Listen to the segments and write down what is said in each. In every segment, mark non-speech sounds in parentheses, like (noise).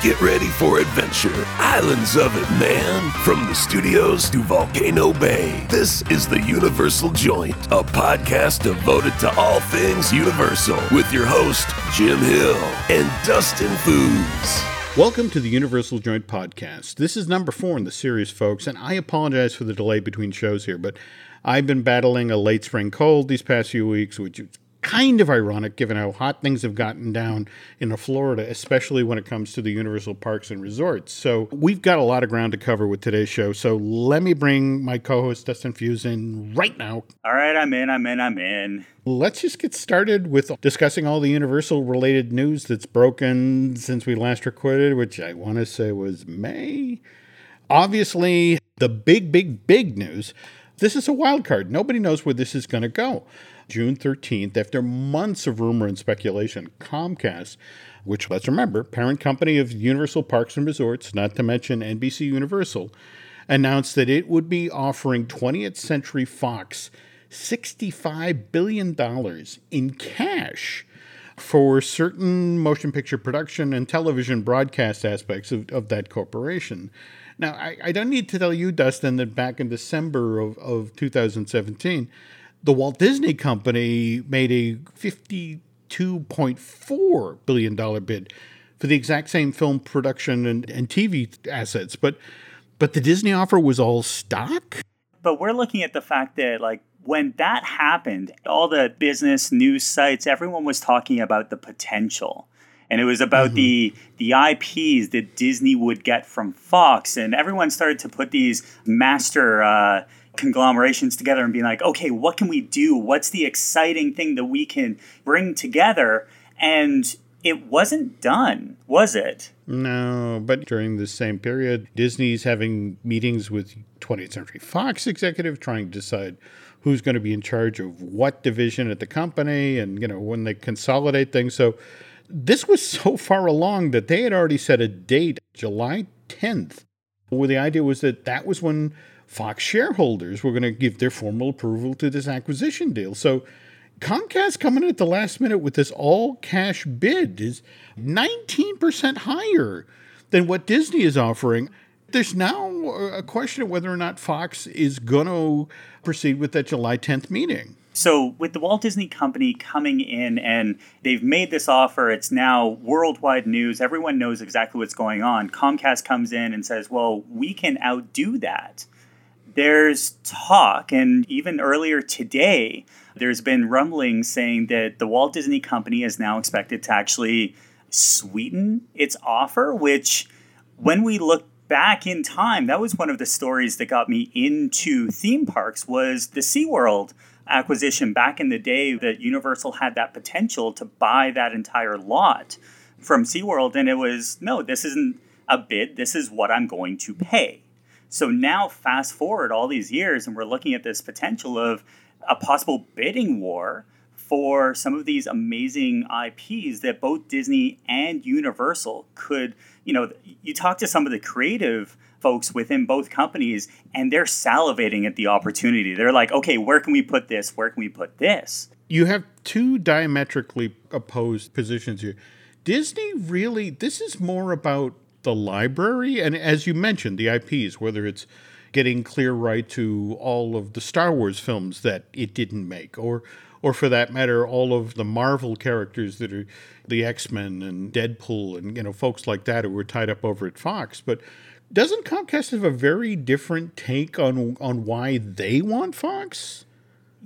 Get ready for adventure. Islands of it, man. From the studios to Volcano Bay. This is the Universal Joint, a podcast devoted to all things Universal with your host, Jim Hill and Dustin Foods. Welcome to the Universal Joint Podcast. This is number four in the series, folks, and I apologize for the delay between shows here, but I've been battling a late spring cold these past few weeks, which is kind of ironic given how hot things have gotten down in Florida, especially when it comes to the Universal Parks and Resorts. So we've got a lot of ground to cover with today's show. So let me bring my co-host Dustin Fuse in right now. All right, I'm in, I'm in, I'm in. Let's just get started with discussing all the Universal related news that's broken since we last recorded, which I want to say was May. Obviously, the big, big, big news. This is a wild card. Nobody knows where this is going to go. June 13th, after months of rumor and speculation, Comcast, which let's remember, parent company of Universal Parks and Resorts, not to mention NBC Universal, announced that it would be offering 20th Century Fox $65 billion in cash for certain motion picture production and television broadcast aspects of, of that corporation. Now, I, I, don't need to tell you, Dustin, that back in December of, of 2017, the Walt Disney Company made a $52.4 billion bid for the exact same film production and, and TV assets. But but the Disney offer was all stock? But we're looking at the fact that like when that happened, all the business news sites, everyone was talking about the potential. And it was about mm-hmm. the the IPs that Disney would get from Fox, and everyone started to put these master uh, conglomerations together and being like, okay, what can we do? What's the exciting thing that we can bring together? And it wasn't done, was it? No, but during the same period, Disney's having meetings with 20th Century Fox executive trying to decide who's going to be in charge of what division at the company and, you know, when they consolidate things. So this was (laughs) so far along that they had already set a date, July 10th, where the idea was that that was when Fox shareholders were going to give their formal approval to this acquisition deal. So Comcast coming in at the last minute with this all cash bid is 19% higher than what Disney is offering. There's now a question of whether or not Fox is going to proceed with that July 10th meeting. So, with the Walt Disney Company coming in and they've made this offer, it's now worldwide news. Everyone knows exactly what's going on. Comcast comes in and says, Well, we can outdo that there's talk, and even earlier today, there's been rumblings saying that the Walt Disney Company is now expected to actually sweeten its offer, which, when we look back in time, that was one of the stories that got me into theme parks was the SeaWorld acquisition back in the day that Universal had that potential to buy that entire lot from SeaWorld. And it was, no, this isn't a bid. This is what I'm going to pay. So now, fast forward all these years, and we're looking at this potential of a possible bidding war for some of these amazing IPs that both Disney and Universal could, you know, you talk to some of the creative folks within both companies and they're salivating at the opportunity. They're like, okay, where can we put this? Where can we put this? You have two diametrically opposed positions here. Disney really, this is more about the library and as you mentioned the IPs whether it's getting clear right to all of the Star Wars films that it didn't make or or for that matter all of the Marvel characters that are the X-Men and Deadpool and you know folks like that who were tied up over at Fox but doesn't Comcast have a very different take on on why they want Fox?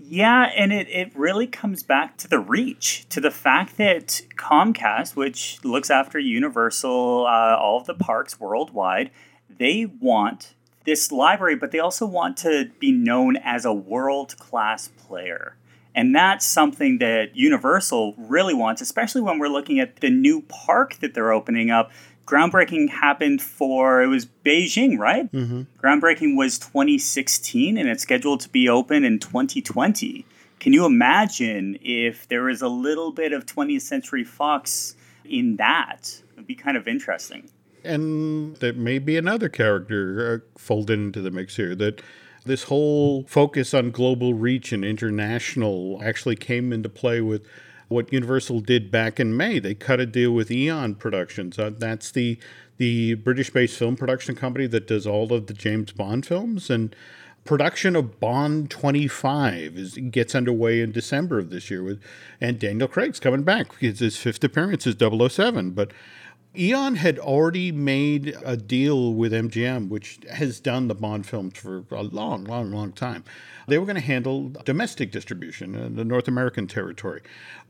Yeah, and it, it really comes back to the reach, to the fact that Comcast, which looks after Universal, uh, all of the parks worldwide, they want this library, but they also want to be known as a world class player. And that's something that Universal really wants, especially when we're looking at the new park that they're opening up groundbreaking happened for it was Beijing, right? Mm-hmm. Groundbreaking was 2016, and it's scheduled to be open in 2020. Can you imagine if there was a little bit of 20th Century Fox in that? It'd be kind of interesting. And there may be another character uh, folded into the mix here that this whole focus on global reach and international actually came into play with what Universal did back in May. They cut a deal with Eon Productions. Uh, that's the the British-based film production company that does all of the James Bond films and production of Bond 25 is gets underway in December of this year with and Daniel Craig's coming back. It's his fifth appearance is 007, but Eon had already made a deal with MGM, which has done the Bond films for a long, long, long time. They were going to handle domestic distribution in the North American territory.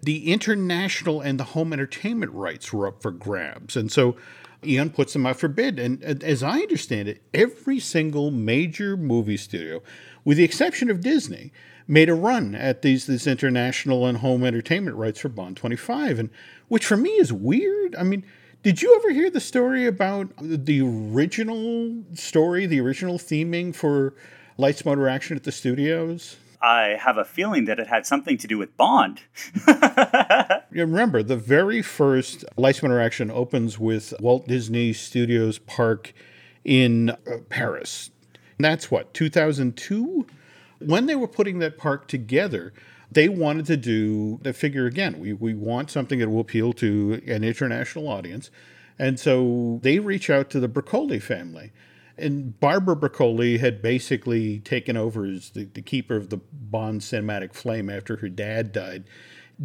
The international and the home entertainment rights were up for grabs. And so Eon puts them out for bid. And as I understand it, every single major movie studio, with the exception of Disney, made a run at these these international and home entertainment rights for Bond 25, and which for me is weird. I mean, did you ever hear the story about the original story, the original theming for Lights Motor Action at the studios? I have a feeling that it had something to do with Bond. (laughs) remember, the very first Lights Motor Action opens with Walt Disney Studios Park in uh, Paris. And that's what, 2002? When they were putting that park together, they wanted to do the figure again. We, we want something that will appeal to an international audience. And so they reach out to the Broccoli family. And Barbara Broccoli had basically taken over as the, the keeper of the Bond cinematic flame after her dad died.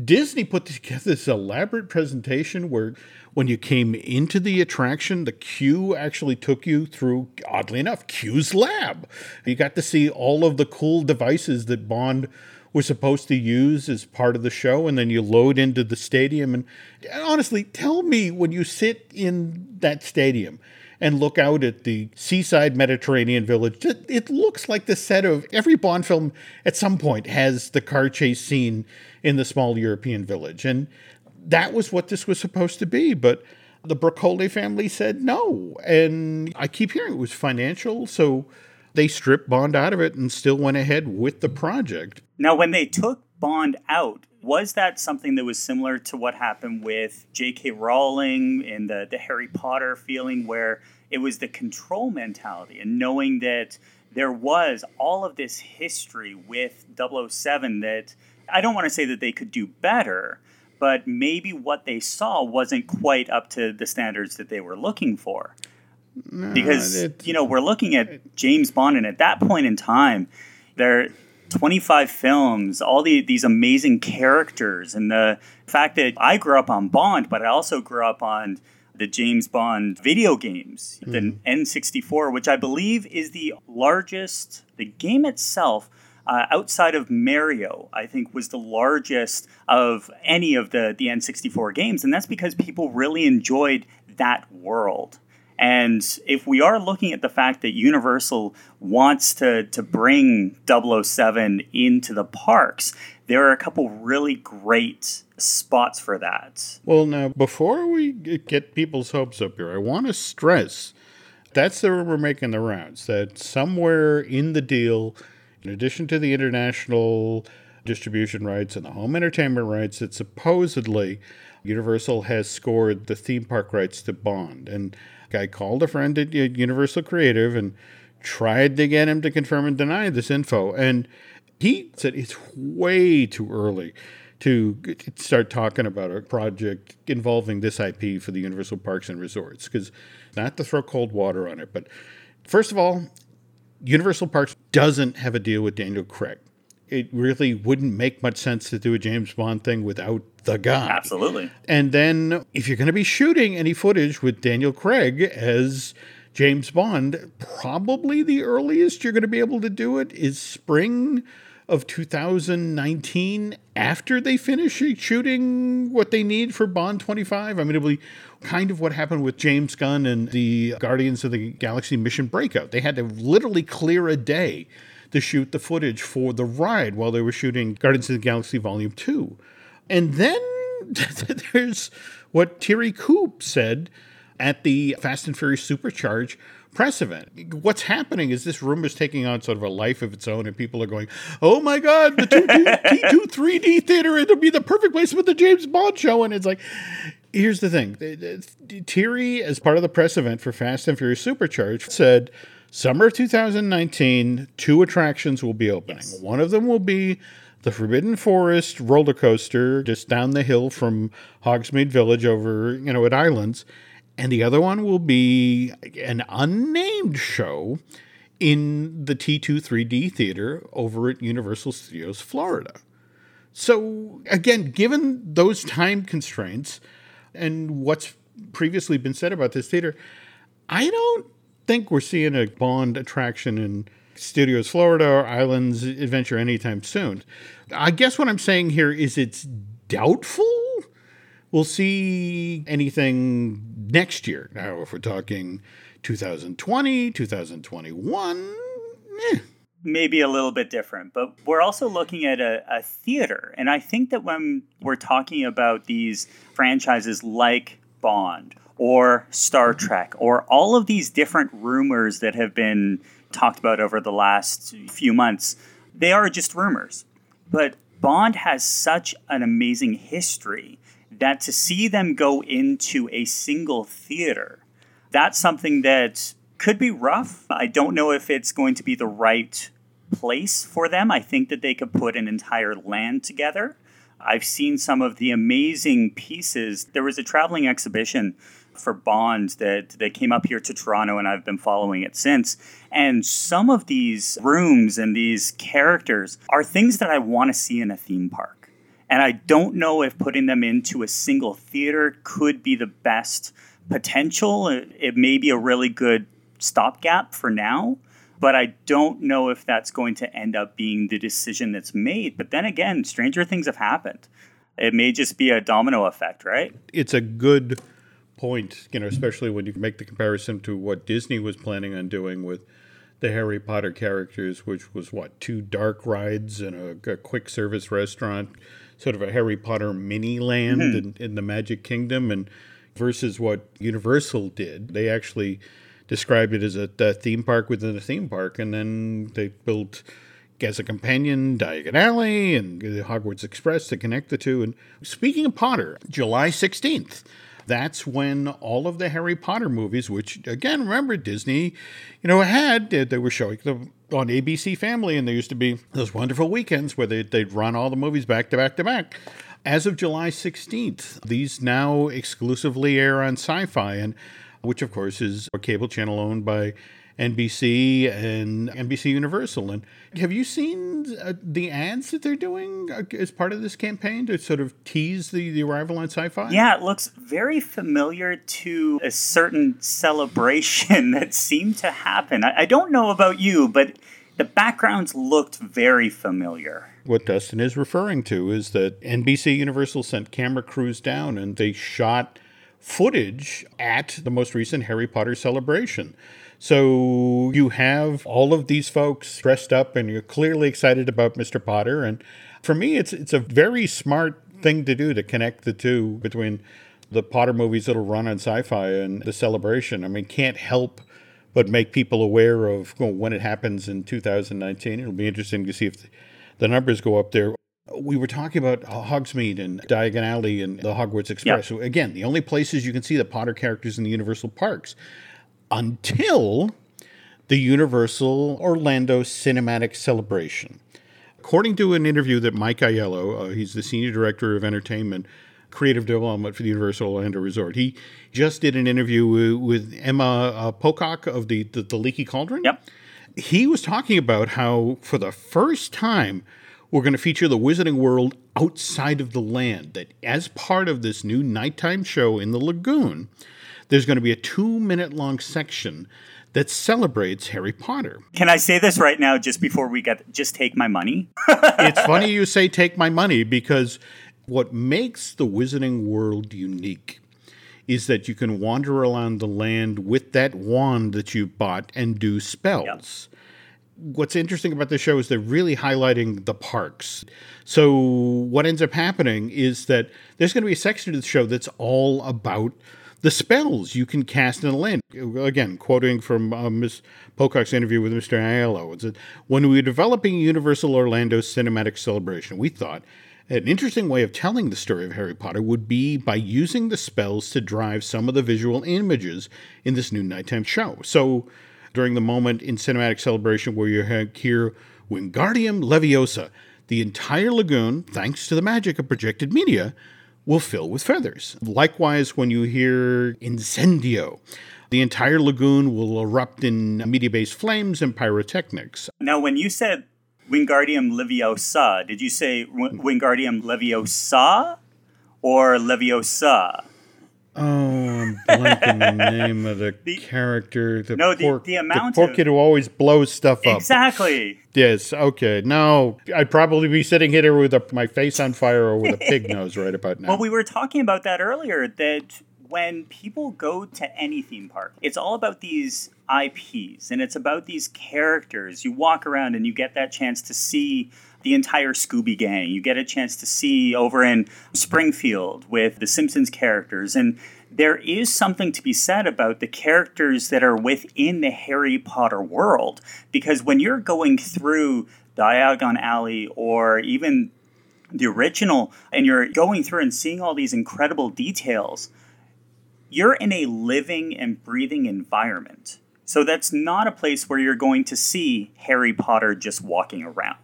Disney put together this elaborate presentation where, when you came into the attraction, the queue actually took you through, oddly enough, Q's lab. You got to see all of the cool devices that Bond was supposed to use as part of the show, and then you load into the stadium. And honestly, tell me when you sit in that stadium and look out at the seaside Mediterranean village, it looks like the set of every Bond film at some point has the car chase scene in the small European village. And that was what this was supposed to be. But the Broccoli family said no. And I keep hearing it was financial. So they stripped Bond out of it and still went ahead with the project. Now, when they took Bond out, was that something that was similar to what happened with J.K. Rowling and the, the Harry Potter feeling, where it was the control mentality and knowing that there was all of this history with 007 that I don't want to say that they could do better, but maybe what they saw wasn't quite up to the standards that they were looking for. No, because, it, you know, we're looking at James Bond, and at that point in time, there are 25 films, all the, these amazing characters, and the fact that I grew up on Bond, but I also grew up on the James Bond video games, mm. the mm-hmm. N64, which I believe is the largest, the game itself. Uh, outside of Mario, I think was the largest of any of the, the N64 games. And that's because people really enjoyed that world. And if we are looking at the fact that Universal wants to, to bring 007 into the parks, there are a couple really great spots for that. Well, now, before we get people's hopes up here, I want to stress that's the rumor making the rounds that somewhere in the deal, in addition to the international distribution rights and the home entertainment rights, that supposedly Universal has scored the theme park rights to Bond. And I called a friend at Universal Creative and tried to get him to confirm and deny this info. And he said it's way too early to start talking about a project involving this IP for the Universal Parks and Resorts because not to throw cold water on it, but first of all, Universal Parks doesn't have a deal with Daniel Craig. It really wouldn't make much sense to do a James Bond thing without the guy. Absolutely. And then if you're going to be shooting any footage with Daniel Craig as James Bond, probably the earliest you're going to be able to do it is spring of 2019 after they finish shooting what they need for Bond 25. I mean, it'll be kind of what happened with James Gunn and the Guardians of the Galaxy Mission Breakout. They had to literally clear a day to shoot the footage for the ride while they were shooting Guardians of the Galaxy Volume 2. And then (laughs) there's what Thierry Coup said at the Fast and Furious Supercharge press event. What's happening is this room is taking on sort of a life of its own, and people are going, "Oh my God, the T2 3D (laughs) theater! It'll be the perfect place for the James Bond show." And it's like, here's the thing: Thierry, as part of the press event for Fast and Furious Supercharged, said. Summer of 2019, two attractions will be opening. Yes. One of them will be the Forbidden Forest roller coaster just down the hill from Hogsmeade Village over, you know, at Islands. And the other one will be an unnamed show in the T2 3D theater over at Universal Studios Florida. So, again, given those time constraints and what's previously been said about this theater, I don't think we're seeing a Bond attraction in Studios Florida or Islands Adventure anytime soon. I guess what I'm saying here is it's doubtful we'll see anything next year. Now, if we're talking 2020, 2021, eh. maybe a little bit different, but we're also looking at a, a, theater. And I think that when we're talking about these franchises like Bond or Star mm-hmm. Trek or all of these different rumors that have been talked about over the last few months, they are just rumors. But Bond has such an amazing history that to see them go into a single theater, that's something that could be rough. I don't know if it's going to be the right place for them. I think that they could put an entire land together. I've seen some of the amazing pieces. There was a traveling exhibition for Bond that, that came up here to Toronto, and I've been following it since. And some of these rooms and these characters are things that I want to see in a theme park. And I don't know if putting them into a single theater could be the best potential. It, it may be a really good stopgap for now, but I don't know if that's going to end up being the decision that's made. But then again, stranger things have happened. It may just be a domino effect, right? It's a good point, you know, especially when you make the comparison to what Disney was planning on doing with the Harry Potter characters, which was what, two dark rides and a, a quick service restaurant, sort of a Harry Potter mini land mm-hmm. in, in the Magic Kingdom, and versus what Universal did. They actually described it as a, a theme park within a theme park, and then they built as a companion Diagon Alley and the Hogwarts Express to connect the two. And speaking of Potter, July 16th, that's when all of the Harry Potter movies, which again, remember Disney, you know, had they were showing them on ABC Family, and there used to be those wonderful weekends where they, they'd run all the movies back to back to back. As of July 16th, these now exclusively air on Syfy. and which of course is a cable channel owned by NBC and NBC Universal. And have you seen uh, the ads that they're doing uh, as part of this campaign to sort of tease the, the arrival on Syfy? Yeah, it looks very familiar to a certain celebration (laughs) that seemed to happen. I, I don't know about you, but the backgrounds looked very familiar. What Dustin is referring to is that NBC Universal sent camera crews down and they shot footage at the most recent Harry Potter celebration. So you have all of these folks dressed up and you're clearly excited about Mr. Potter. And for me, it's it's a very smart thing to do to connect the two between the Potter movies that'll run on Syfy and the celebration. I mean, can't help but make people aware of well, when it happens in 2019. It'll be interesting to see if the numbers go up there. We were talking about Hogsmeade and Diagon Alley and the Hogwarts Express. Yep. So again, the only places you can see the Potter characters in the Universal parks until the Universal Orlando Cinematic Celebration. According to an interview that Mike Aiello, uh, he's the Senior Director of Entertainment, Creative Development for the Universal Orlando Resort, he just did an interview with, with Emma uh, Pocock of the, the, the Leaky Cauldron. Yep. He was talking about how, for the first time, we're going to feature the Wizarding World outside of the land. That as part of this new nighttime show in the lagoon, there's going to be a two minute long section that celebrates Harry Potter. Can I say this right now, just before we get, just take my money? (laughs) it's funny you say take my money because what makes the Wizarding World unique is that you can wander around the land with that wand that you bought and do spells. Yep. What's interesting about this show is they're really highlighting the parks. So, what ends up happening is that there's going to be a section of the show that's all about the spells you can cast in the land. Again, quoting from uh, Ms. Pocock's interview with Mr. Aiello, it said, When we were developing Universal Orlando Cinematic Celebration, we thought an interesting way of telling the story of Harry Potter would be by using the spells to drive some of the visual images in this new nighttime show. So, during the moment in Cinematic Celebration where you hear Wingardium Leviosa, the entire lagoon, thanks to the magic of projected media, will fill with feathers. Likewise, when you hear incendio, the entire lagoon will erupt in media based flames and pyrotechnics. Now, when you said Wingardium Leviosa, did you say Wingardium Leviosa or Leviosa? Oh, I'm blanking the (laughs) name of the, The- character. The No, the- the amount the poor of- kid who always blows stuff up. Exactly. Yes, okay. No, I'd probably be sitting here with a, my face on fire or with a pig (laughs) nose right about now. Well, we were talking about that earlier that when people go to any theme park, it's all about these IPs and it's about these characters. You walk around and you get that chance to see the entire Scooby Gang. You get a chance to see over in Springfield with the Simpsons characters. And there is something to be said about the characters that are within the Harry Potter world. Because when you're going through Diagon Alley or even the original and you're going through and seeing all these incredible details, you're in a living and breathing environment. So that's not a place where you're going to see Harry Potter just walking around.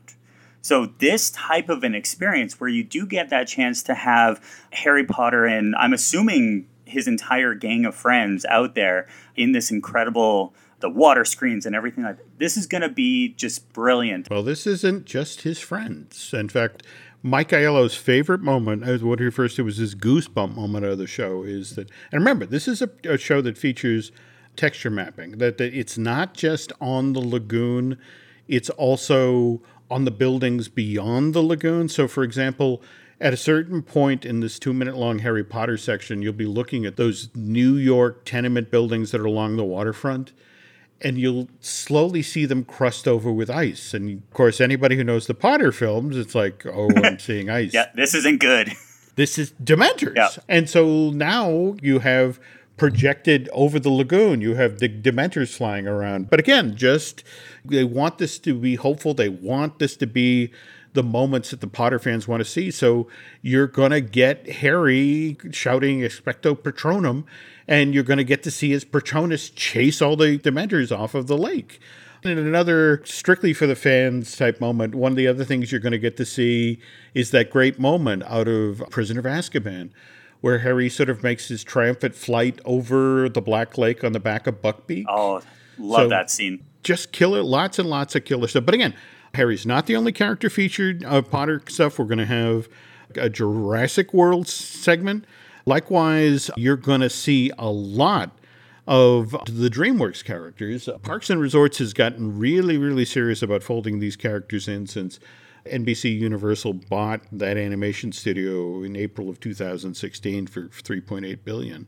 So this type of an experience where you do get that chance to have Harry Potter and I'm assuming his entire gang of friends out there in this incredible the water screens and everything like that. This is going to be just brilliant. Well, this isn't just his friends. In fact, Mike Aiello's favorite moment, what he refers to as his goosebump moment of the show, is that. And remember, this is a, a show that features texture mapping. That, that it's not just on the lagoon; it's also on the buildings beyond the lagoon. So, for example. At a certain point in this two minute long Harry Potter section, you'll be looking at those New York tenement buildings that are along the waterfront and you'll slowly see them crust over with ice. And of course, anybody who knows the Potter films, it's like, oh, I'm (laughs) seeing ice. Yeah, this isn't good. This is Dementors. Yeah. And so now you have projected over the lagoon, you have the Dementors flying around. But again, just they want this to be hopeful. They want this to be the moments that the Potter fans want to see. So you're going to get Harry shouting Expecto Patronum, and you're going to get to see his Patronus chase all the Dementors off of the lake. And another strictly for the fans type moment, one of the other things you're going to get to see is that great moment out of Prisoner of Azkaban, where Harry sort of makes his triumphant flight over the Black Lake on the back of Buckbeak Oh, love So- that scene. just killer, lots and lots of killer stuff. But again, Harry's not the only character featured of Potter stuff. We're going to have a Jurassic World segment. Likewise, you're going to see a lot of the DreamWorks characters. Parks and Resorts has gotten really, really serious about folding these characters in since NBC Universal bought that animation studio in April of 2016 for 3.8 billion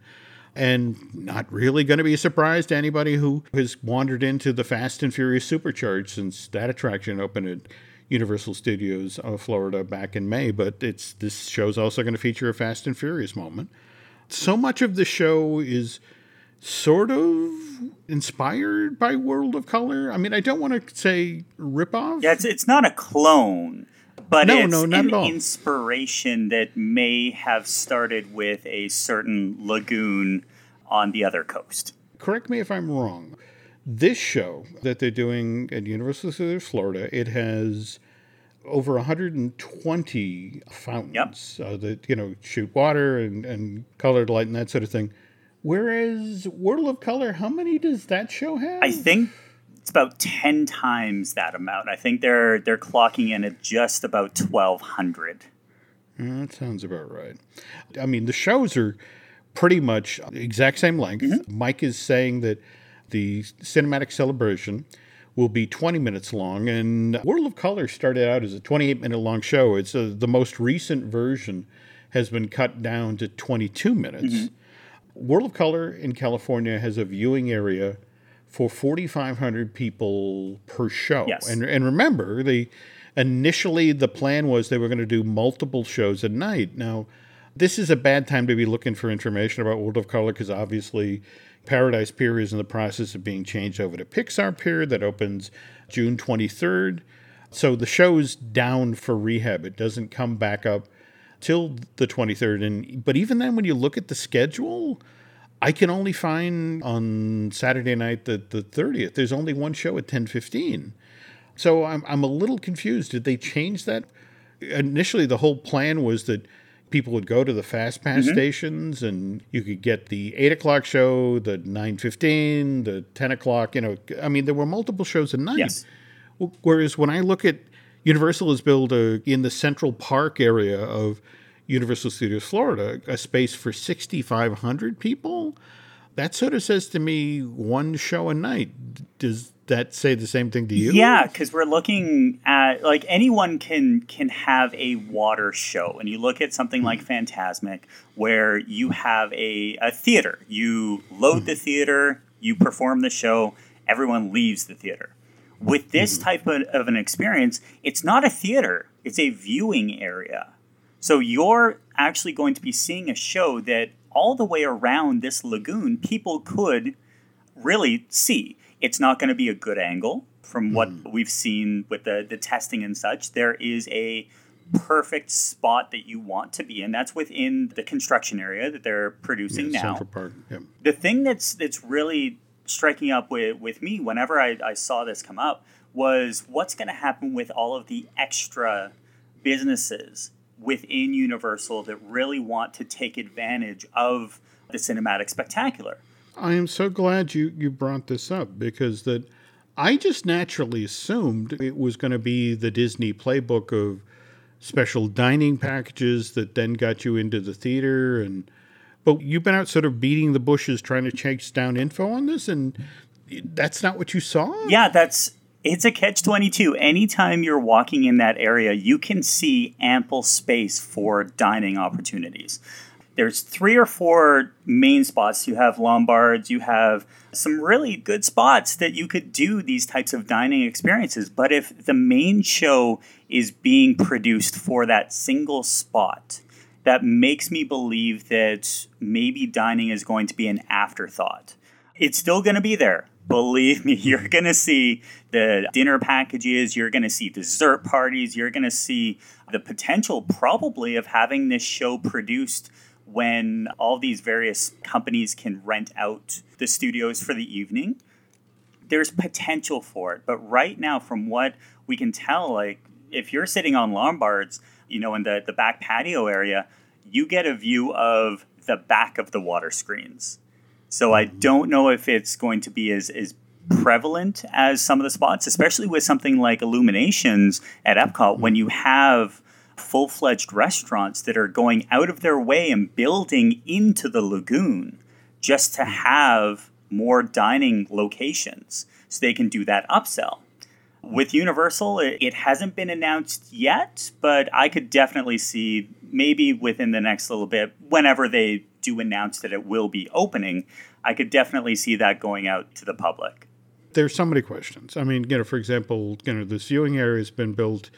and not really going to be a surprise to anybody who has wandered into the Fast and Furious Supercharged since that attraction opened at Universal Studios of Florida back in May. But it's this show's also going to feature a Fast and Furious moment. So much of the show is sort of inspired by World of Color. I mean, I don't want to say ripoff. Yeah, it's, it's not a clone, but No, it's no, not an at all. inspiration that may have started with a certain lagoon on the other coast. correct me if I'm wrong. This show that they're doing at Universal Studios Florida, it has over 120 fountains uh, that you know shoot water and, and colored light and that sort of thing. Whereas World of Color, how many does that show have? I think it's about ten times that amount. I think they're they're clocking in at just about twelve hundred. Mm, that sounds about right. I mean, the shows are pretty much exact same length. Mm-hmm. Mike is saying that the cinematic celebration will be 20 minutes long, and World of Color started out as a 28 minute long show. It's uh the most recent version has been cut down to 22 minutes. Mm-hmm. World of Color in California has a viewing area for 4,500 people per show. Yes. And, and remember, the initially the plan was they were going to do multiple shows at night. Now, this is a bad time to be looking for information about World of Color because obviously Paradise Pier is in the process of being changed over to Pixar Pier that opens June 23rd. So the show's down for rehab. It doesn't come back up till the 23rd. And but even then, when you look at the schedule, I can only find on Saturday night the, the 30th. There's only one show at 10:15. So I'm I'm a little confused. Did they change that initially the whole plan was that people would go to the fast pass Mm-hmm. stations and you could get the eight o'clock show, the nine fifteen, the ten o'clock. You know, I mean, there were multiple shows a night. Yes. Whereas when I look at Universal has built a in the Central Park area of Universal Studios Florida a space for sixty five hundred people. That sort of says to me one show a night. Does that say the same thing to you? Yeah, because we're looking at like anyone can can have a water show, and you look at something like hmm. Fantasmic, where you have a, a theater. You load the hmm. theater, you perform the show, everyone leaves the theater. With this mm-hmm. type of, of an experience, it's not a theater; it's a viewing area. So you're actually going to be seeing a show that all the way around this lagoon, people could really see. It's not going to be a good angle from what mm-hmm. we've seen with the, the testing and such. There is a perfect spot that you want to be in. That's within the construction area that they're producing Yeah, now Central Park. Yeah. the thing that's that's really striking up with, with me whenever I, I saw this come up was what's going to happen with all of the extra businesses within Universal that really want to take advantage of the cinematic spectacular. I am so glad you, you brought this up because that I just naturally assumed it was going to be the Disney playbook of special dining packages that then got you into the theater and but you've been out sort of beating the bushes trying to chase down info on this and that's not what you saw? Yeah, that's it's a catch 22. Anytime you're walking in that area, you can see ample space for dining opportunities. There's three or four main spots. You have Lombards, you have some really good spots that you could do these types of dining experiences. But if the main show is being produced for that single spot, that makes me believe that maybe dining is going to be an afterthought. It's still going to be there. Believe me, (laughs) you're going to see the dinner packages, you're going to see dessert parties, you're going to see the potential probably of having this show produced when all these various companies can rent out the studios for the evening. There's potential for it, but right now, from what we can tell, like if you're sitting on Lombards, you know, in the, the back patio area, you get a view of the back of the water screens. So I mm-hmm. don't know if it's going to be as, as prevalent as some of the spots, especially with something like Illuminations at Epcot, when mm-hmm. you have full fledged restaurants that are going out of their way and building into the lagoon just to mm-hmm. have more dining locations so they can do that upsell. With Universal, it, it hasn't been announced yet, but I could definitely see maybe within the next little bit, whenever they do announce that it will be opening, I could definitely see that going out to the public. There's so many questions. I mean, you know, for example, you know, this viewing area has been built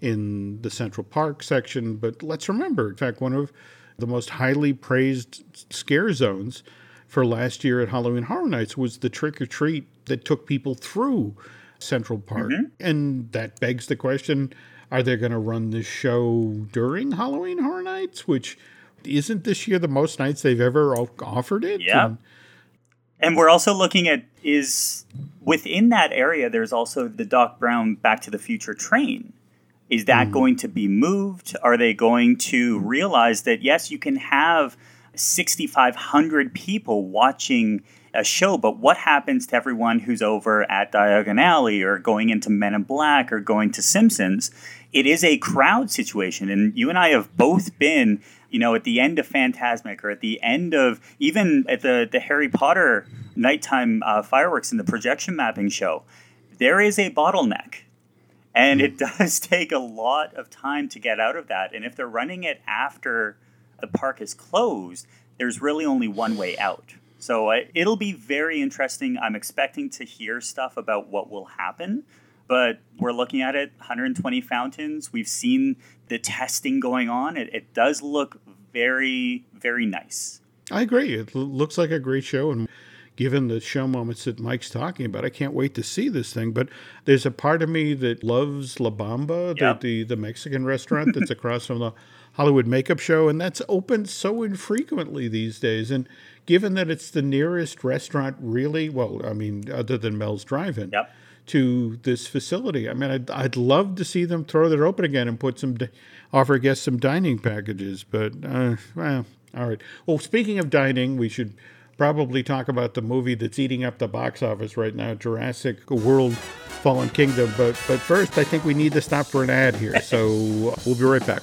in the Central Park section, but let's remember, in fact, one of the most highly praised scare zones for last year at Halloween Horror Nights was the trick or treat that took people through Central Park. Mm-hmm. And that begs the question are they going to run this show during Halloween Horror Nights? Which isn't this year the most nights they've ever offered it? Yeah. And- And we're also looking at is within that area, there's also the Doc Brown Back to the Future train. Is that mm. going to be moved? Are they going to realize that, yes, you can have 6,500 people watching a show, but what happens to everyone who's over at Diagon Alley or going into Men in Black or going to Simpsons? It is a crowd situation. And you and I have both been, you know, at the end of Fantasmic or at the end of even at the, the Harry Potter nighttime uh, fireworks in the projection mapping show. There is a bottleneck. And it (laughs) does take a lot of time to get out of that. And if they're running it after the park is closed, there's really only one way out. So uh, it'll be very interesting. I'm expecting to hear stuff about what will happen, but we're looking at it 120 fountains. We've seen the testing going on. It, it does look very, very nice. I agree. It l- looks like a great show, and given the show moments that Mike's talking about, I can't wait to see this thing. But there's a part of me that loves La Bamba, Yep. the, the the Mexican restaurant that's across from the Hollywood Makeup Show, and that's open so infrequently these days. And given that it's the nearest restaurant, really, well, I mean, other than Mel's Drive-In, Yep. to this facility. I mean, I'd, I'd love to see them throw that open again and put some, offer guests some dining packages. But, uh, well, all right. Well, speaking of dining, we should probably talk about the movie that's eating up the box office right now, Jurassic World Fallen Kingdom. But, but first, I think we need to stop for an ad here. So we'll be right back.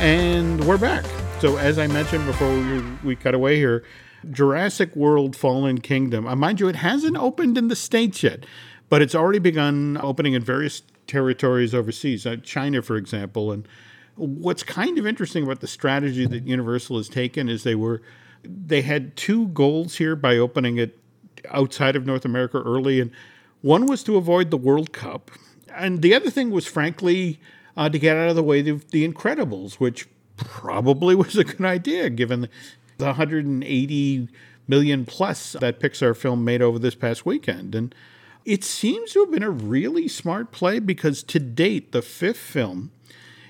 And we're back. So, as I mentioned before we, we cut away here, Jurassic World Fallen Kingdom, uh, mind you, it hasn't opened in the States yet, but it's already begun opening in various territories overseas, uh, China, for example. And what's kind of interesting about the strategy that Universal has taken is they were they had two goals here by opening it outside of North America early, and one was to avoid the World Cup, and the other thing was, frankly, uh, to get out of the way of The Incredibles, which probably (laughs) was a good idea given the 180 million plus that Pixar film made over this past weekend. And it seems to have been a really smart play because to date, the fifth film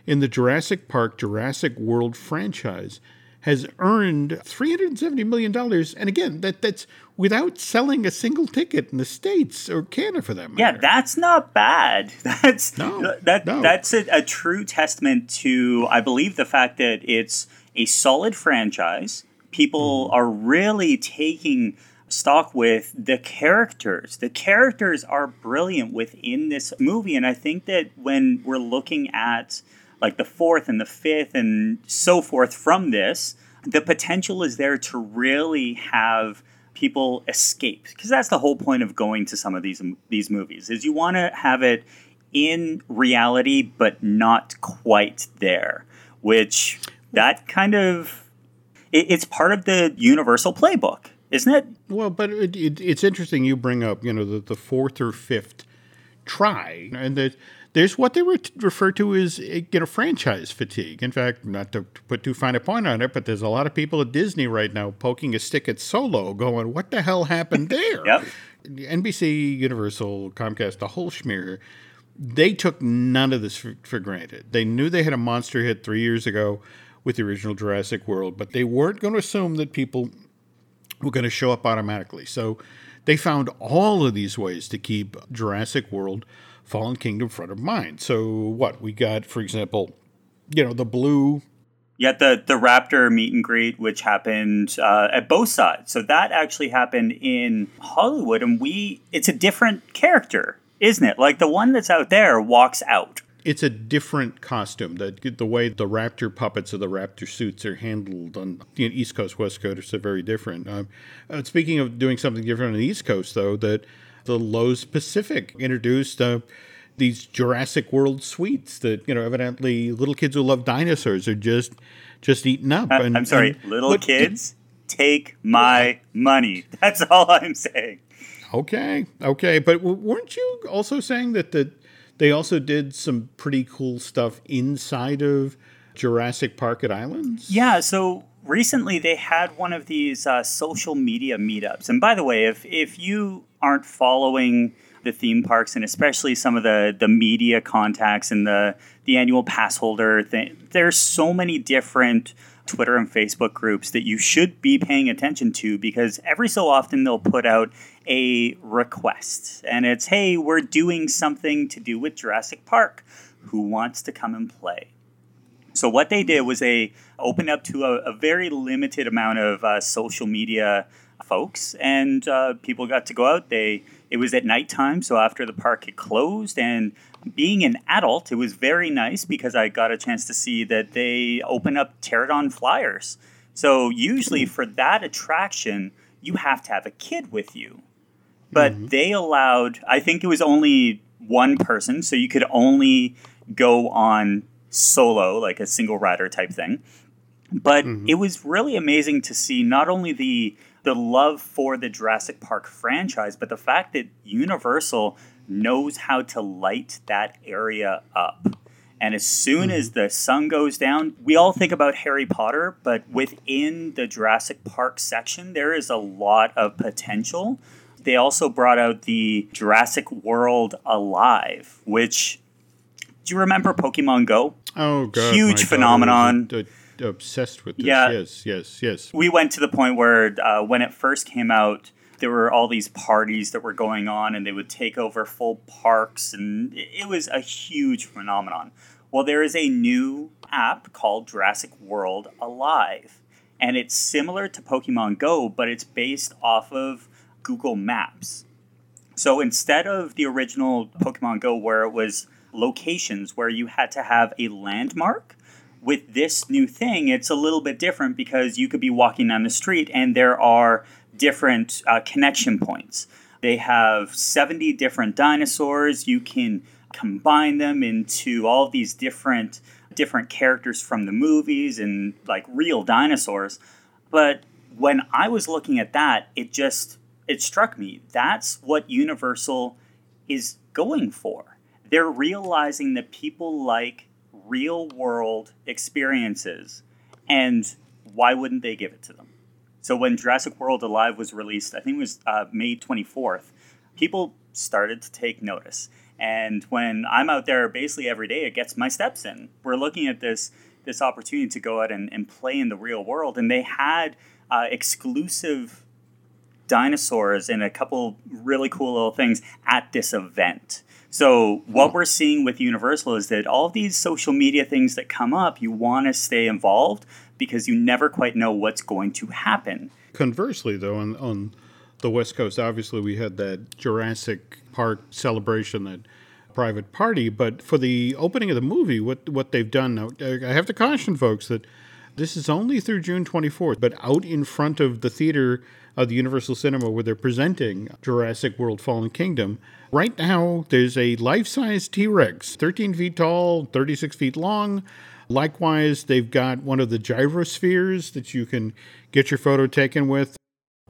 in the Jurassic Park Jurassic World franchise has earned $370 million. And again, that, that's without selling a single ticket in the States or Canada for that matter. Yeah, that's not bad. (laughs) That's no, that no. that's a, a true testament to I believe the fact that it's a solid franchise. People mm. are really taking stock with the characters. The characters are brilliant within this movie and I think that when we're looking at like the fourth and the fifth and so forth from this, the potential is there to really have people escape. Because that's the whole point of going to some of these these movies is you want to have it in reality but not quite there which that kind of it, it's part of the universal playbook isn't it? Well but it, it, it's interesting you bring up you know the, the fourth or fifth try and that there's what they refer to as eh, you know franchise fatigue. In fact, not to put too fine a point on it, but there's a lot of people at Disney right now poking a stick at Solo, going, "What the hell happened (laughs) there?" yep. NBC, Universal, Comcast, the whole schmear. They took none of this for, for granted. They knew they had a monster hit three years ago with the original Jurassic World, but they weren't going to assume that people were going to show up automatically. So they found all of these ways to keep Jurassic World Fallen Kingdom front of mind. So what we got, for example, you know, the blue. Yeah, the the Raptor meet and greet, which happened uh, at both sides. So that actually happened in Hollywood, and we it's a different character, isn't it? Like the one that's out there walks out. It's a different costume. The, the way the Raptor puppets or the Raptor suits are handled on the East Coast, West Coast are so very different. Um, uh, speaking of doing something different on the East Coast, though, that the Loews Pacific introduced uh, these Jurassic World suites that you know evidently little kids who love dinosaurs are just just eating up. And, I'm sorry, and, little kids, take my money. (laughs) That's all I'm saying. Okay, okay, but weren't you also saying that the they also did some pretty cool stuff inside of Jurassic Park at Islands? Yeah, so recently they had one of these uh, social media meetups. And by the way, if if you aren't following the theme parks and especially some of the the media contacts and the the annual pass holder thing, there's so many different Twitter and Facebook groups that you should be paying attention to because every so often they'll put out a request and it's hey we're doing something to do with Jurassic Park who wants to come and play so what they did was they opened up to a, a very limited amount of uh, social media folks, and uh, people got to go out. They it was at nighttime, so after the park had closed, and being an adult, it was very nice because I got a chance to see that they open up Pteranodon flyers. So usually for that attraction, you have to have a kid with you, but mm-hmm. they allowed. I think it was only one person, so you could only go on solo, like a single rider type thing. But Mm-hmm. it was really amazing to see not only the the love for the Jurassic Park franchise, but the fact that Universal knows how to light that area up. And as soon Mm-hmm. as the sun goes down, we all think about Harry Potter, but within the Jurassic Park section, there is a lot of potential. They also brought out the Jurassic World Alive, which do you remember Pokemon Go? Oh god, Huge phenomenon. uh, obsessed with this. Yeah. Yes, yes, yes. we went to the point where uh, when it first came out, there were all these parties that were going on, and they would take over full parks, and it was a huge phenomenon. Well, there is a new app called Jurassic World Alive, and it's similar to Pokemon Go, but it's based off of Google Maps. So instead of the original Pokemon Go, where it was locations where you had to have a landmark, with this new thing, it's a little bit different because you could be walking down the street and there are different uh, connection points. They have 70 different dinosaurs. You can combine them into all these different different characters from the movies and like real dinosaurs. But when I was looking at that, it just it struck me that's what Universal is going for. They're realizing that people like real world experiences and why wouldn't they give it to them? So when Jurassic World Alive was released, I think it was uh, May 24th, people started to take notice. And when I'm out there basically every day, it gets my steps in. We're looking at this this opportunity to go out and, and play in the real world. And they had uh, exclusive dinosaurs and a couple really cool little things at this event. So what hmm. we're seeing with Universal is that all of these social media things that come up, you want to stay involved because you never quite know what's going to happen. Conversely, though, on on the West Coast, obviously we had that Jurassic Park celebration, that private party. But for the opening of the movie, what what they've done now, I have to caution folks that this is only through June 24th, but out in front of the theater of the Universal Cinema where they're presenting Jurassic World Fallen Kingdom. Right now, there's a life size T Rex, 13 feet tall, 36 feet long. Likewise, they've got one of the gyrospheres that you can get your photo taken with,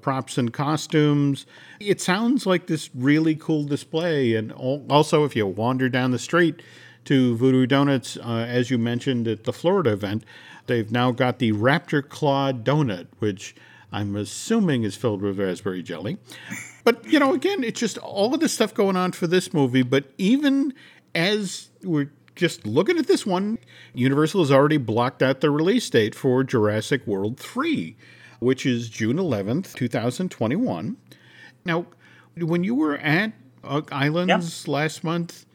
props and costumes. It sounds like this really cool display. And also, if you wander down the street to Voodoo Donuts, uh, as you mentioned at the Florida event, they've now got the Raptor Claw Donut, which I'm assuming is filled with raspberry jelly. But, you know, again, it's just all of this stuff going on for this movie. But even as we're just looking at this one, Universal has already blocked out the release date for Jurassic World 3, which is June 11th, 2021. Now, when you were at Islands last month,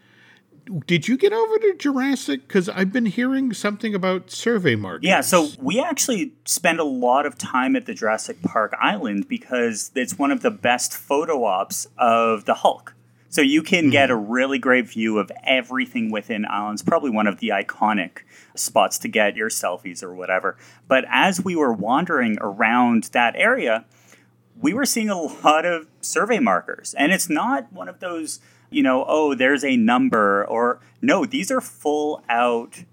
did you get over to Jurassic? Because I've been hearing something about survey markers. Yeah, so we actually spend a lot of time at the Jurassic Park Island because it's one of the best photo ops of the Hulk. So you can hmm. get a really great view of everything within Islands, probably one of the iconic spots to get your selfies or whatever. But as we were wandering around that area, we were seeing a lot of survey markers. And it's not one of those, you know, oh, there's a number or no, these are full out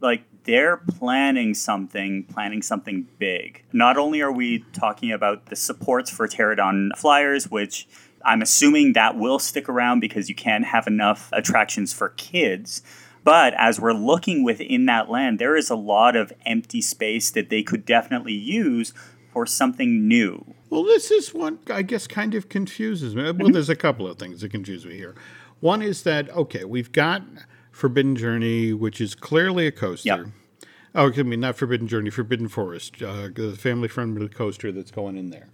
like they're planning something, planning something big. Not only are we talking about the supports for Pteranodon flyers, which I'm assuming that will stick around because you can't have enough attractions for kids. But as we're looking within that land, there is a lot of empty space that they could definitely use for something new. Well, this is what I guess kind of confuses me. Well, there's a couple of things that confuse me here. One is that, okay, we've got Forbidden Journey, which is clearly a coaster. Yep. Oh, I mean, not Forbidden Journey, Forbidden Forest, uh, the family friendly coaster that's going in there.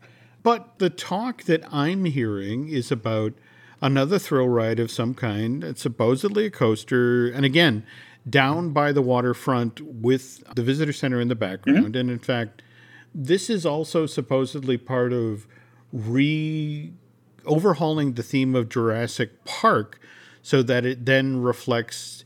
But the talk that I'm hearing is about another thrill ride of some kind. It's supposedly a coaster. And again, down by the waterfront with the visitor center in the background. And in fact, this is also supposedly part of re overhauling the theme of Jurassic Park so that it then reflects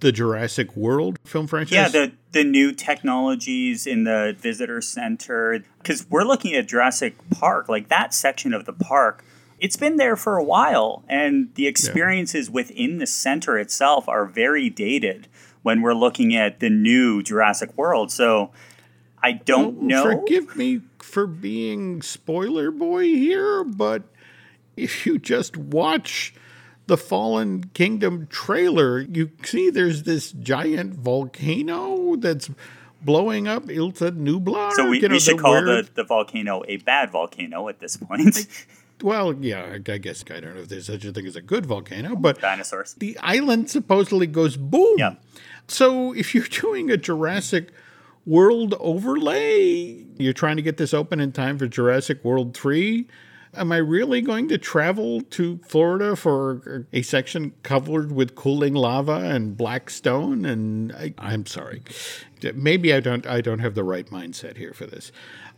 the Jurassic World film franchise. Yeah, the the new technologies in the visitor center because we're looking at Jurassic Park, like that section of the park. It's been there for a while, and the experiences within the center itself are very dated. when we're looking at the new Jurassic World. So I don't know. Forgive me for being spoiler boy here, but if you just watch the Fallen Kingdom trailer, you see there's this giant volcano that's blowing up Isla Nublar. so we, you know, we should the call the, the volcano a bad volcano at this point. Well, yeah, I I guess I don't know if there's such a thing as a good volcano, but Dinosaurs. the island supposedly goes boom. Yeah. So if you're (laughs) doing a Jurassic World overlay, you're trying to get this open in time for Jurassic World 3. Am I really going to travel to Florida for a section covered with cooling lava and black stone? And I, I'm sorry, maybe I don't. I don't have the right mindset here for this.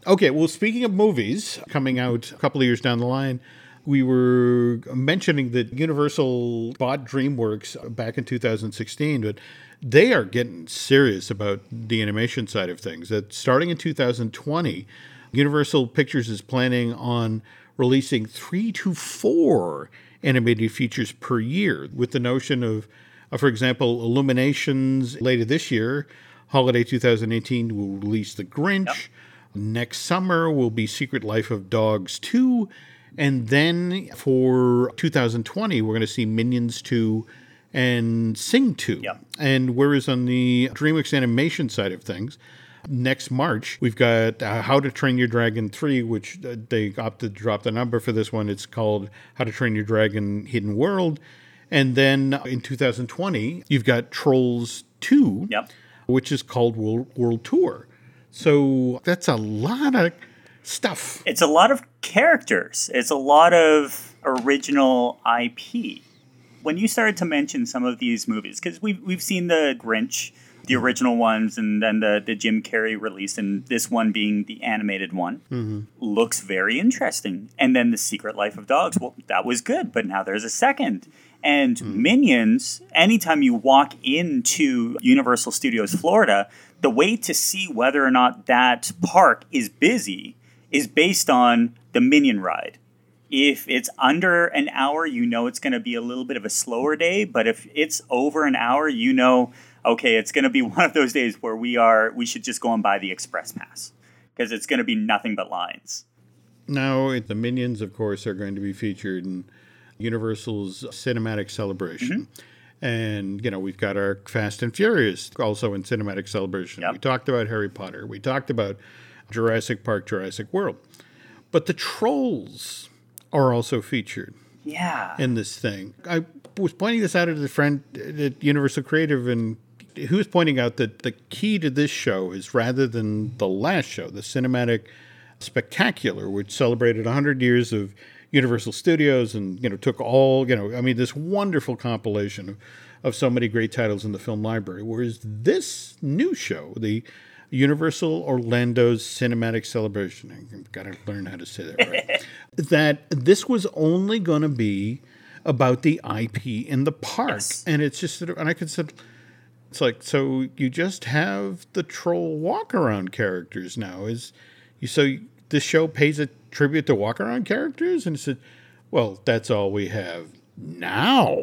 Okay, well, speaking of movies coming out a couple of years down the line, we were mentioning that Universal bought DreamWorks back in 2016, but they are getting serious about the animation side of things. That starting in 2020, Universal Pictures is planning on releasing three to four animated features per year, with the notion of, uh, for example, Illuminations later this year. Holiday 2018 will release The Grinch. Next summer will be Secret Life of Dogs 2. And then for 2020, we're going to see Minions 2 and Sing 2. Yep. And whereas on the DreamWorks animation side of things, next March, we've got uh, How to Train Your Dragon 3, which uh, they opted to drop the number for this one. It's called How to Train Your Dragon Hidden World. And then in 2020, you've got Trolls 2 Yep. which is called World, World Tour. So that's a lot of stuff. It's a lot of characters. It's a lot of original IP. When you started to mention some of these movies, because we've we've seen the Grinch, the original ones, and then the the Jim Carrey release, and this one being the animated one, mm-hmm. looks very interesting. And then the Secret Life of Dogs, well, that was good, but now there's a second. And Minions, anytime you walk into Universal Studios Florida, the way to see whether or not that park is busy is based on the Minion ride. If it's under an hour, you know it's going to be a little bit of a slower day. But if it's over an hour, you know, okay, it's going to be (laughs) one of those days where we are, we should just go and buy the express pass because it's going to be nothing but lines. Now, the Minions, of course, are going to be featured in Universal's cinematic celebration. Mm-hmm. And, you know, we've got our Fast and Furious also in cinematic celebration. Yep. We talked about Harry Potter. We talked about Jurassic Park, Jurassic World. But the Trolls are also featured. Yeah. in this thing. I was pointing this out to the friend at Universal Creative, and he was pointing out that the key to this show is rather than the last show, the Cinematic Spectacular, which celebrated 100 years of Universal Studios and you know took all you know I mean this wonderful compilation of, of so many great titles in the film library. Whereas this new show, the Universal Orlando's Cinematic Celebration, I've got to learn how to say that right. (laughs) that this was only going to be about the IP in the park, Yes. and it's just sort of and I could say. It's like so you just have the troll walk around characters now. Is you so this show pays a tribute to walk around characters and it said, Well, that's all we have now.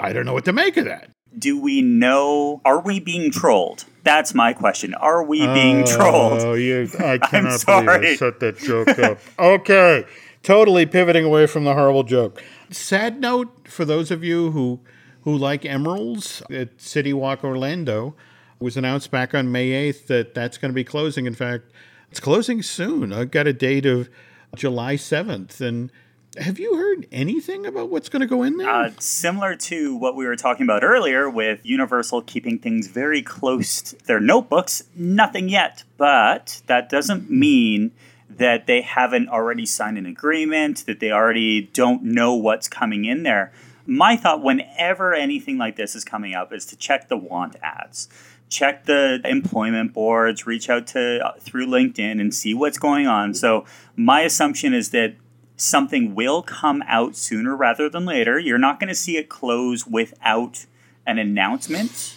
I don't know what to make of that. Do we know, are we being trolled? That's my question. Are we being oh, trolled? Oh, you I (laughs) cannot believe I set that joke up. okay. Totally pivoting away from the horrible joke. Sad note for those of you who who like Emeril's at City Walk Orlando it was announced back on May 8th that that's going to be closing. In fact, it's closing soon. I've got a date of July 7th and have you heard anything about what's going to go in there? Uh, similar to what we were talking about earlier with Universal keeping things very close to their notebooks, nothing yet. But that doesn't mean that they haven't already signed an agreement, that they already don't know what's coming in there. My thought whenever anything like this is coming up is to check the want ads. Check the employment boards, reach out to uh, through LinkedIn and see what's going on. So my assumption is that something will come out sooner rather than later. You're not going to see it close without an announcement,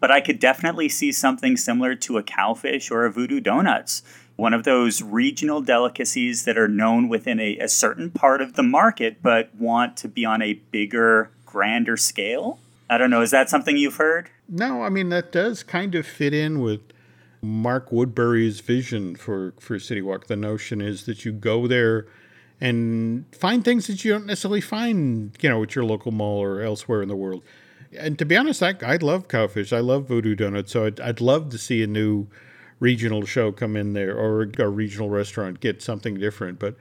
but I could definitely see something similar to a cowfish or a voodoo donuts. One of those regional delicacies that are known within a, a certain part of the market, but want to be on a bigger, grander scale. I don't know. Is that something you've heard? No, I mean that does kind of fit in with Mark Woodbury's vision for for City Walk. The notion is that you go there and find things that you don't necessarily find, you know, at your local mall or elsewhere in the world. And to be honest, I, I love Cowfish. I love Voodoo Donuts. So I'd, I'd love to see a new regional show come in there or a regional restaurant get something different. But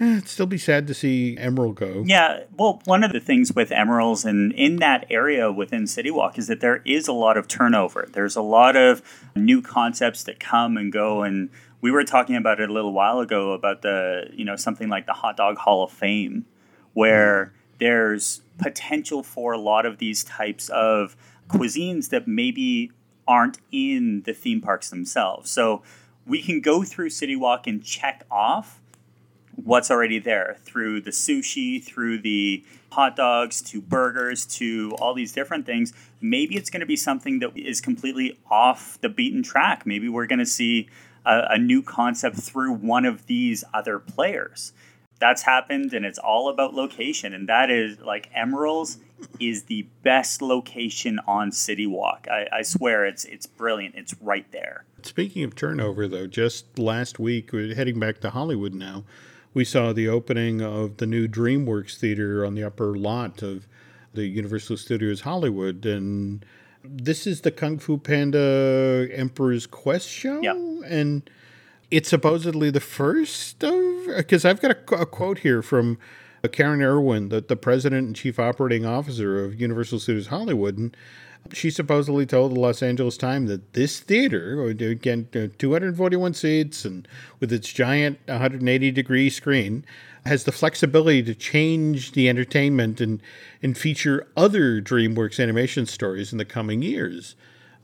eh, it'd still be sad to see Emeril go. Yeah, well, one of the things with Emeril's and in that area within City Walk is that there is a lot of turnover. There's a lot of new concepts that come and go and we were talking about it a little while ago about the, you know, something like the Hot Dog Hall of Fame where mm-hmm. there's potential for a lot of these types of cuisines that maybe aren't in the theme parks themselves. So we can go through City Walk and check off what's already there through the sushi, through the hot dogs, to burgers, to all these different things. Maybe it's going to be something that is completely off the beaten track. Maybe we're going to see a, a new concept through one of these other players. That's happened, and it's all about location. And that is like Emeril's is the best location on City Walk. I, I swear it's it's brilliant. It's right there. Speaking of turnover, though, just last week, we're heading back to Hollywood now, we saw the opening of the new DreamWorks Theater on the upper lot of the Universal Studios Hollywood. And this is the Kung Fu Panda Emperor's Quest show. Yep. And it's supposedly the first of, because I've got a, a quote here from uh, Karen Irwin, the, the president and chief operating officer of Universal Studios Hollywood. And she supposedly told the Los Angeles Times that this theater, again, uh, 241 seats and with its giant 180 degree screen, has the flexibility to change the entertainment and, and feature other DreamWorks animation stories in the coming years.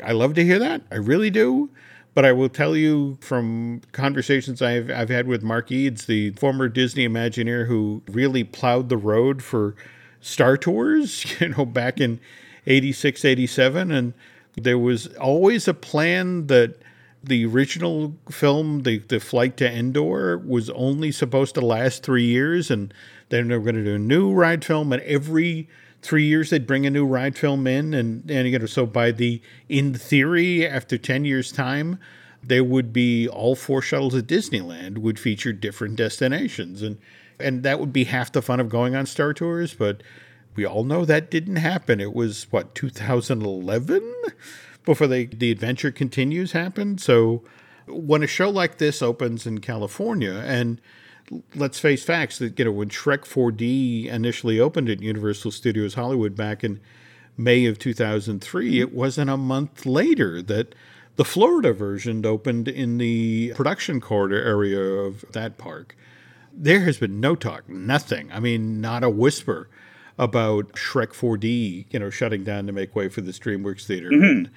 I love to hear that. I really do. But I will tell you from conversations I've, I've had with Mark Eads, the former Disney Imagineer who really plowed the road for Star Tours, (laughs) you know, back in 86, 87. And there was always a plan that the original film, the, the flight to Endor, was only supposed to last three years. And then they were going to do a new ride film. And every three years they'd bring a new ride film in. And, and you know, so by the, in theory, after 10 years' time, there would be all four shuttles at Disneyland would feature different destinations. And, and that would be half the fun of going on Star Tours. But we all know that didn't happen. It was what 2011 before they, the adventure continues happened. So when a show like this opens in California, and let's face facts that you know when Shrek 4D initially opened at Universal Studios Hollywood back in May of 2003, it wasn't a month later that the Florida version opened in the production corridor area of that park. There has been no talk, nothing. I mean, not a whisper about Shrek 4D, you know, shutting down to make way for this DreamWorks theater mm-hmm. and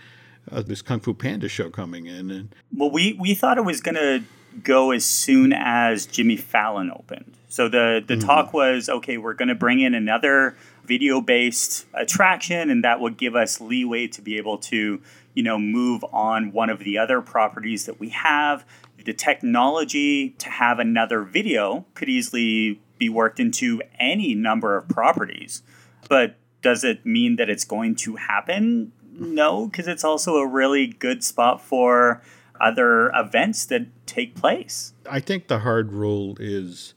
uh, this Kung Fu Panda show coming in. And well, we we thought it was going to go as soon as Jimmy Fallon opened. So the the mm-hmm. talk was okay, we're going to bring in another video based attraction, and that would give us leeway to be able to you know move on one of the other properties that we have. The technology to have another video could easily be worked into any number of properties. But does it mean that it's going to happen? No, because it's also a really good spot for other events that take place. I think the hard rule is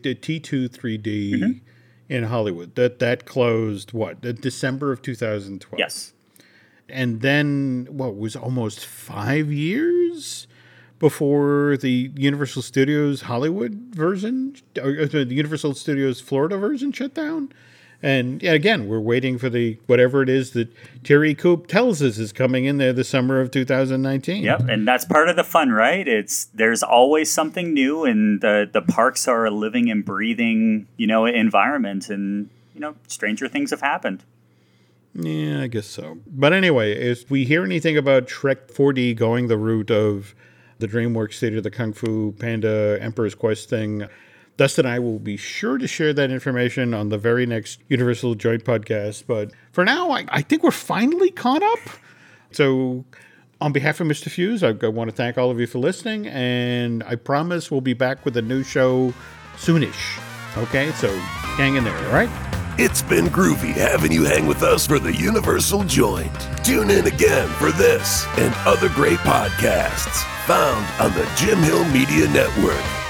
the T2 3D mm-hmm. in Hollywood. That that closed what? The December of 2012. Yes. And then what was almost 5 years before the Universal Studios Hollywood version, or uh, the Universal Studios Florida version shut down. And again, we're waiting for the whatever it is that Thierry Coup tells us is coming in there the summer of 2019. Yep, and that's part of the fun, right? It's there's always something new, and the the parks are a living and breathing, you know, environment, and you know, stranger things have happened. Yeah, I guess so. But anyway, if we hear anything about Shrek 4D going the route of the DreamWorks Theater, the Kung Fu Panda Emperor's Quest thing. Dustin and I will be sure to share that information on the very next Universal Joint podcast. But for now, I, I think we're finally caught up. So, on behalf of Mr. Fuse, I want to thank all of you for listening. And I promise we'll be back with a new show soonish. Okay, so hang in there, all right? It's been groovy having you hang with us for the Universal Joint. Tune in again for this and other great podcasts found on the Jim Hill Media Network.